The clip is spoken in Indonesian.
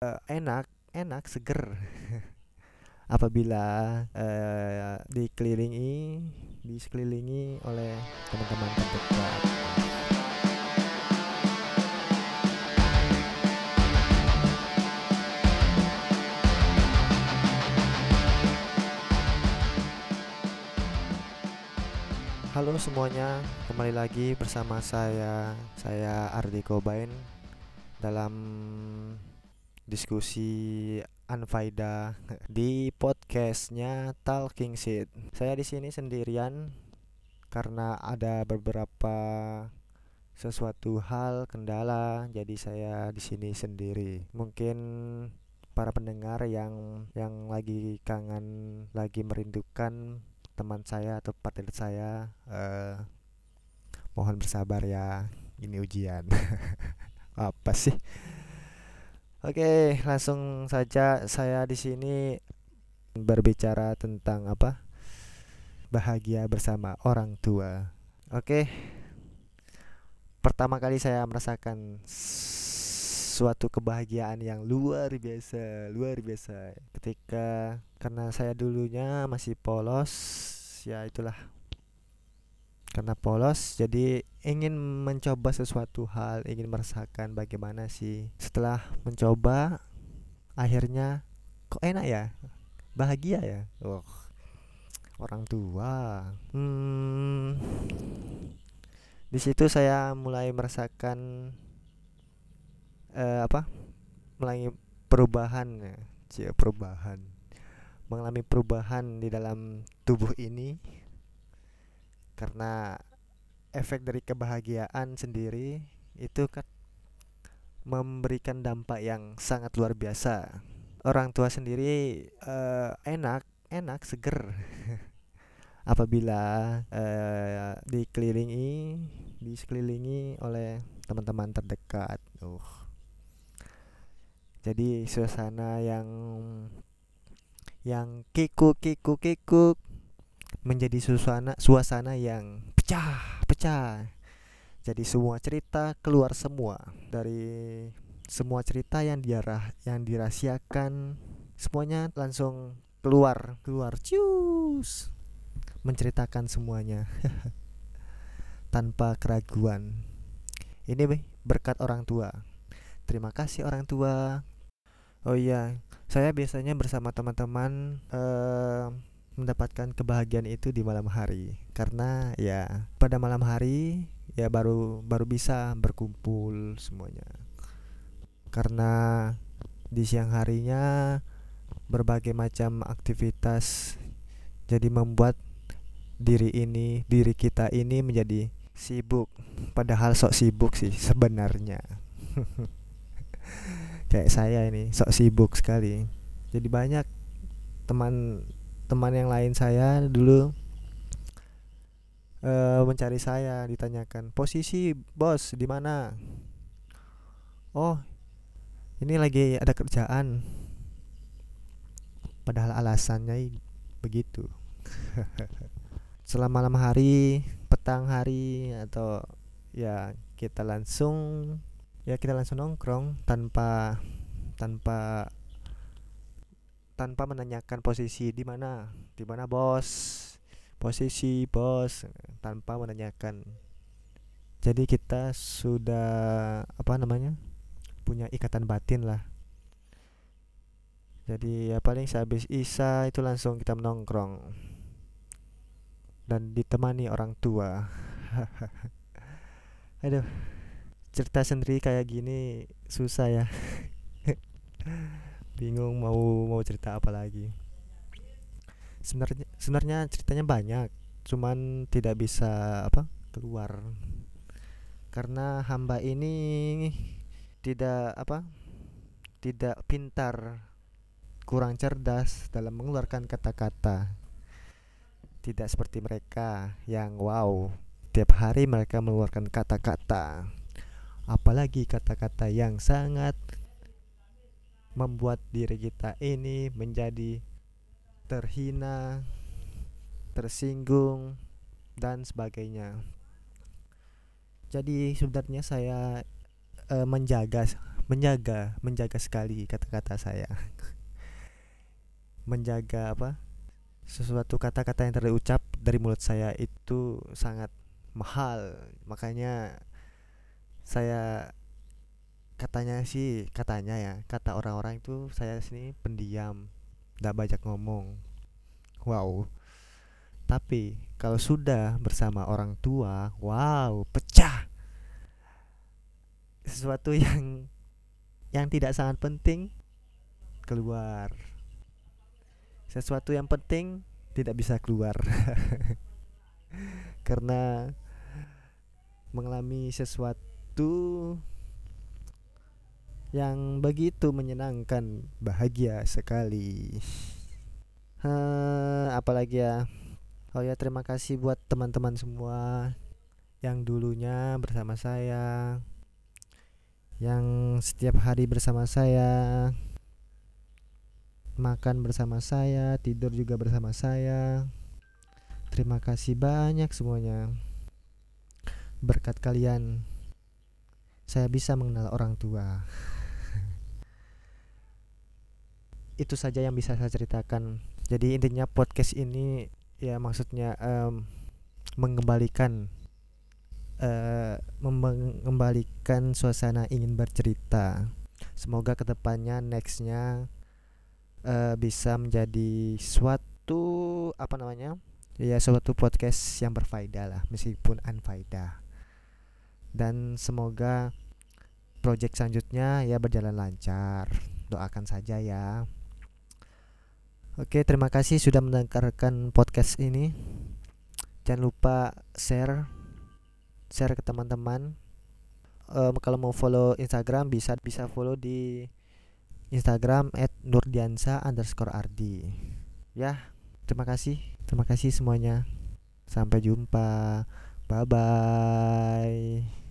uh, enak enak seger. Apabila uh, dikelilingi disekelilingi oleh teman-teman terdekat. Halo semuanya, kembali lagi bersama saya, saya Ardi Kobain dalam diskusi Anfaida di podcastnya Talking Shit. Saya di sini sendirian karena ada beberapa sesuatu hal kendala, jadi saya di sini sendiri. Mungkin para pendengar yang yang lagi kangen, lagi merindukan teman saya atau partner saya uh, mohon bersabar ya ini ujian apa sih oke langsung saja saya di sini berbicara tentang apa? Bahagia bersama orang tua. Oke. Pertama kali saya merasakan suatu kebahagiaan yang luar biasa luar biasa. Ketika karena saya dulunya masih polos ya itulah karena polos jadi ingin mencoba sesuatu hal ingin merasakan bagaimana sih. Setelah mencoba akhirnya kok enak ya? Bahagia ya? Oh orang tua. Hmm. Di situ saya mulai merasakan uh, apa? Mengalami perubahan ya. Perubahan. Mengalami perubahan di dalam tubuh ini karena efek dari kebahagiaan sendiri itu kan memberikan dampak yang sangat luar biasa. Orang tua sendiri uh, enak enak seger. Apabila uh, dikelilingi disekelilingi oleh teman-teman terdekat. Uh. Jadi suasana yang yang kikuk kikuk kikuk menjadi suasana suasana yang pecah pecah. Jadi semua cerita keluar semua. Dari semua cerita yang diarah yang dirahasiakan semuanya langsung keluar keluar cius menceritakan semuanya tanpa keraguan. Ini berkat orang tua. Terima kasih orang tua. Oh iya, saya biasanya bersama teman-teman uh, mendapatkan kebahagiaan itu di malam hari karena ya pada malam hari ya baru baru bisa berkumpul semuanya. Karena di siang harinya berbagai macam aktivitas jadi membuat diri ini, diri kita ini menjadi sibuk. Padahal sok sibuk sih sebenarnya. kayak saya ini sok sibuk sekali jadi banyak teman teman yang lain saya dulu uh, mencari saya ditanyakan posisi bos di mana? Oh ini lagi ada kerjaan. Padahal alasannya begitu. Setelah malam hari petang hari atau ya kita langsung ya kita langsung nongkrong tanpa tanpa tanpa menanyakan posisi di mana di mana bos posisi bos tanpa menanyakan. Jadi kita sudah apa namanya punya ikatan batin lah. Jadi ya paling sehabis isa itu langsung kita menongkrong dan ditemani orang tua. Aduh cerita sendiri kayak gini susah ya bingung mau mau cerita apa lagi. Sebenarnya sebenarnya ceritanya banyak cuman tidak bisa apa keluar. Karena hamba ini tidak apa tidak pintar kurang cerdas dalam mengeluarkan kata-kata. Tidak seperti mereka yang wow tiap hari mereka mengeluarkan kata-kata. Apalagi kata-kata yang sangat membuat diri kita ini menjadi terhina, tersinggung dan sebagainya. Jadi sebenarnya saya e, menjaga menjaga menjaga sekali kata-kata saya. Menjaga apa? Sesuatu kata-kata yang terucap dari mulut saya itu sangat mahal. Makanya saya katanya sih katanya ya kata orang-orang itu saya sini pendiam tidak banyak ngomong. Wow. Tapi kalau sudah bersama orang tua wow pecah. Sesuatu yang yang tidak sangat penting keluar. Sesuatu yang penting tidak bisa keluar. Karena mengalami sesuatu yang begitu menyenangkan bahagia sekali. Apalagi ya? Oh ya terima kasih buat teman-teman semua yang dulunya bersama saya yang setiap hari bersama saya makan bersama saya tidur juga bersama saya. Terima kasih banyak semuanya. Berkat kalian saya bisa mengenal orang tua itu saja yang bisa saya ceritakan. Jadi intinya podcast ini ya maksudnya um, mengembalikan uh, mengembalikan suasana ingin bercerita. Semoga ke depannya nextnya uh, bisa menjadi suatu apa namanya ya suatu podcast yang berfaedah lah meskipun unfaedah. Dan semoga project selanjutnya ya berjalan lancar. Doakan saja ya Oke, terima kasih sudah mendengarkan podcast ini. Jangan lupa share, share ke teman-teman. Um, kalau mau follow Instagram bisa bisa follow di Instagram @nurdiansa underscore ardi. Ya, terima kasih, terima kasih semuanya. Sampai jumpa, bye bye.